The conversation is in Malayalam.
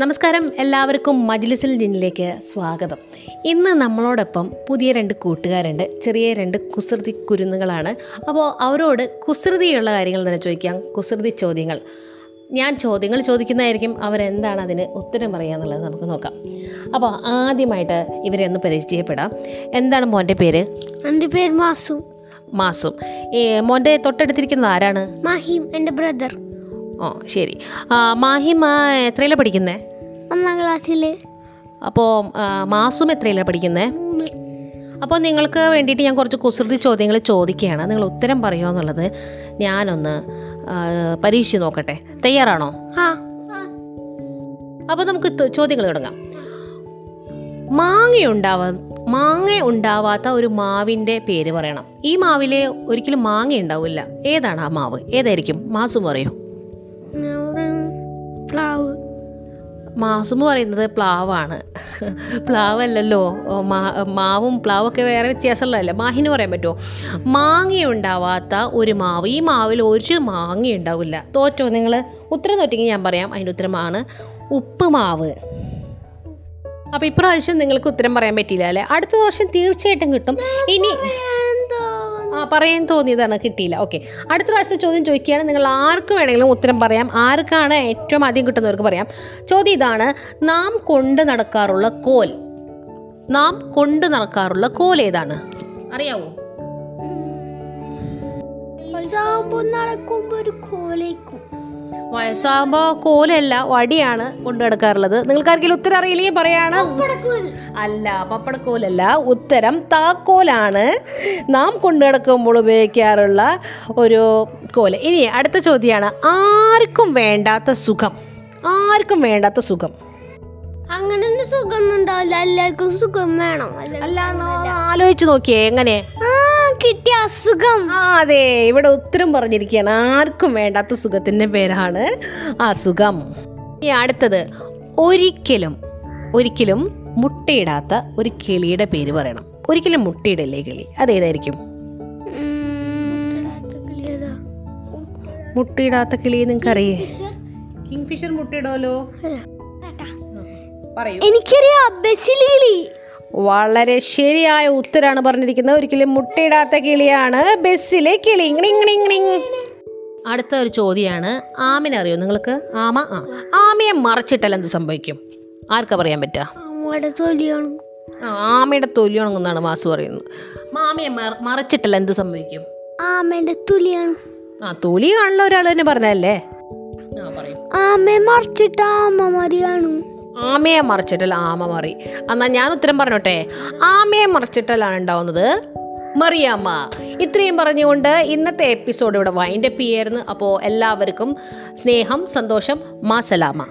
നമസ്കാരം. എല്ലാവർക്കും മജ്ലിസിൽ ജിന്നിലേക്ക് സ്വാഗതം. ഇന്ന് നമ്മളോടൊപ്പം പുതിയ രണ്ട് കൂട്ടുകാരുണ്ട്. ചെറിയ രണ്ട് കുസൃതി കുരുന്നുകളാണ്. അപ്പോൾ അവരോട് കുസൃതിയുള്ള കാര്യങ്ങൾ തന്നെ ചോദിക്കാം. കുസൃതി ചോദ്യങ്ങൾ. ഞാൻ ചോദ്യങ്ങൾ ചോദിക്കുന്നതായിരിക്കും. അവരെന്താണ് അതിന് ഉത്തരം പറയുക എന്നുള്ളത് നമുക്ക് നോക്കാം. അപ്പോൾ ആദ്യമായിട്ട് ഇവരെ ഒന്ന് പരിചയപ്പെടാം. എന്താണ് മോന്റെ പേര്? എന്റെ പേര് മാസു. മാസും. മോന്റെ തൊട്ടടുത്തിരിക്കുന്നത് ആരാണ്? മാഹിം എന്റെ ബ്രദർ. ഓ ശരി. മാഹിമ എത്രയിലാണ് പഠിക്കുന്നത് ഒന്നാം ക്ലാസ്സിൽ അപ്പോൾ മാസും എത്രയിലാണ് പഠിക്കുന്നത് അപ്പോൾ നിങ്ങൾക്ക് വേണ്ടിയിട്ട് ഞാൻ കുറച്ച് കുസൃതി ചോദ്യങ്ങൾ ചോദിക്കുകയാണ്. നിങ്ങൾ ഉത്തരം പറയുമോ എന്നുള്ളത് ഞാനൊന്ന് പരീക്ഷിച്ച് നോക്കട്ടെ. തയ്യാറാണോ? അപ്പോൾ നമുക്ക് ചോദ്യങ്ങൾ തുടങ്ങാം. മാങ്ങ ഉണ്ടാവാ മാങ്ങ ഉണ്ടാവാത്ത ഒരു മാവിന്റെ പേര് പറയണം. ഈ മാവിലെ ഒരിക്കലും മാങ്ങ ഉണ്ടാവില്ല. ഏതാണ് ആ മാവ്? ഏതായിരിക്കും? മാസും പറയൂ. മാസും പറയുന്നത് പ്ലാവാണ്. പ്ലാവല്ലല്ലോ? മാ- മാവും പ്ലാവൊക്കെ വേറെ വ്യത്യാസമുള്ളതല്ലേ? മാഹിന് പറയാൻ പറ്റുമോ? മാങ്ങ ഉണ്ടാവാത്ത ഒരു മാവ്. ഈ മാവിൽ ഒരു മാങ്ങ ഉണ്ടാവില്ല. തോറ്റോ നിങ്ങൾ ഉത്തരം തോറ്റെങ്കിൽ ഞാൻ പറയാം. അതിന്റെ ഉത്തരമാണ് ഉപ്പ് മാവ് അപ്പോൾ ഇപ്രാവശ്യം നിങ്ങൾക്ക് ഉത്തരം പറയാൻ പറ്റിയില്ല അല്ലേ? അടുത്ത വർഷം തീർച്ചയായിട്ടും കിട്ടും. ഇനി പറയാൻ തോന്നിയതാണ് കിട്ടിയില്ല. ഓക്കെ അടുത്ത പ്രാവശ്യത്തെ ചോദ്യം ചോദിക്കുകയാണ്. നിങ്ങൾ ആർക്ക് വേണമെങ്കിലും ഉത്തരം പറയാം. ആർക്കാണ് ഏറ്റവും ആദ്യം കിട്ടുന്നവർക്ക് പറയാം. ചോദ്യം ഇതാണ് നാം കൊണ്ട് നടക്കാറുള്ള കോൽ. നാം കൊണ്ട് നടക്കാറുള്ള കോൽ ഏതാണ്? അറിയാവോ? നടക്കുമ്പോൾ ഒരു കോലേക്കും. വയസ്സാകുമ്പോൾ കോലല്ല വടിയാണ് കൊണ്ടു നടക്കാറുള്ളത് നിങ്ങൾക്ക് ആർക്കെങ്കിലും ഉത്തരം അറിയില്ലെങ്കിൽ പറയാണ്. അല്ല പപ്പടക്കോലല്ല ഉത്തരം താക്കോലാണ്. നാം കൊണ്ടു നടക്കുമ്പോൾ ഉപയോഗിക്കാറുള്ള ഒരു കോൽ. ഇനി അടുത്ത ചോദ്യമാണ്. ആർക്കും വേണ്ടാത്ത സുഖം. ആർക്കും വേണ്ടാത്ത സുഖം. അങ്ങനെ ഒന്നും സുഖമൊന്നും ഉണ്ടാവില്ല. എല്ലാവർക്കും സുഖം വേണം. അല്ല ആലോചിച്ചു നോക്കിയേ എങ്ങനെ? കിട്ടിയ അസുഖം. ആ അതെ. ഇവിടെ ഉത്തരം പറഞ്ഞിരിക്കുകയാണ്. ആർക്കും വേണ്ടാത്ത സുഖത്തിന്റെ പേരാണ് അസുഖം. ഇനി അടുത്തത്. ഒരിക്കലും ഒരിക്കലും മുട്ടയിടാത്ത ഒരു കിളിയുടെ പേര് പറയണം. ഒരിക്കലും മുട്ടയിടല്ലേ കിളി? അതേതായിരിക്കും? മുട്ടയിടാത്ത കിളി നിങ്ങൾക്ക് അറിയേ? കിങ് ഫിഷർ മുട്ടയിടുമല്ലോ പറയൂ. എനിക്കറിയാം വളരെ ശരിയായ ഉത്തരാണ് പറഞ്ഞിരിക്കുന്നത്. ഒരിക്കലും മുട്ടയിടാത്ത കിളിയാണ്. ബസ്സിലെ കിളി. അടുത്ത ഒരു ചോദ്യമാണ് ആമിനെ അറിയോ നിങ്ങൾക്ക്? ആമ? ആ. ആമയെ മറച്ചിട്ടാൽ എന്ത് സംഭവിക്കും? ആർക്കാ പറയാൻ പറ്റുക ആമയുടെ തൊലി ഉണങ്ങുന്നതാണ് മാസ് പറയുന്നത്. മാമയെ മറച്ചിട്ടല്ല എന്ത് സംഭവിക്കും? ആമേന്റെ തൊലിയാണ്. ആ തൊലി കാണുന്ന ഒരാൾ തന്നെ പറഞ്ഞല്ലേ ആ പറയും. ആമയെ മറിച്ചിട്ട് ആമ മതിയാണ് ആമയെ മറിച്ചിട്ടൽ ആമ മറി. എന്നാൽ ഞാൻ ഉത്തരം പറഞ്ഞോട്ടെ? ആമയെ മറിച്ചിട്ടലാണ് ഉണ്ടാവുന്നത് മറിയാമ്മ. ഇത്രയും പറഞ്ഞുകൊണ്ട് ഇന്നത്തെ എപ്പിസോഡ് ഇവിടെ വൈൻഡപ്പ് ചെയ്യായിരുന്നു. അപ്പോൾ എല്ലാവർക്കും സ്നേഹം സന്തോഷം മാസലാമ.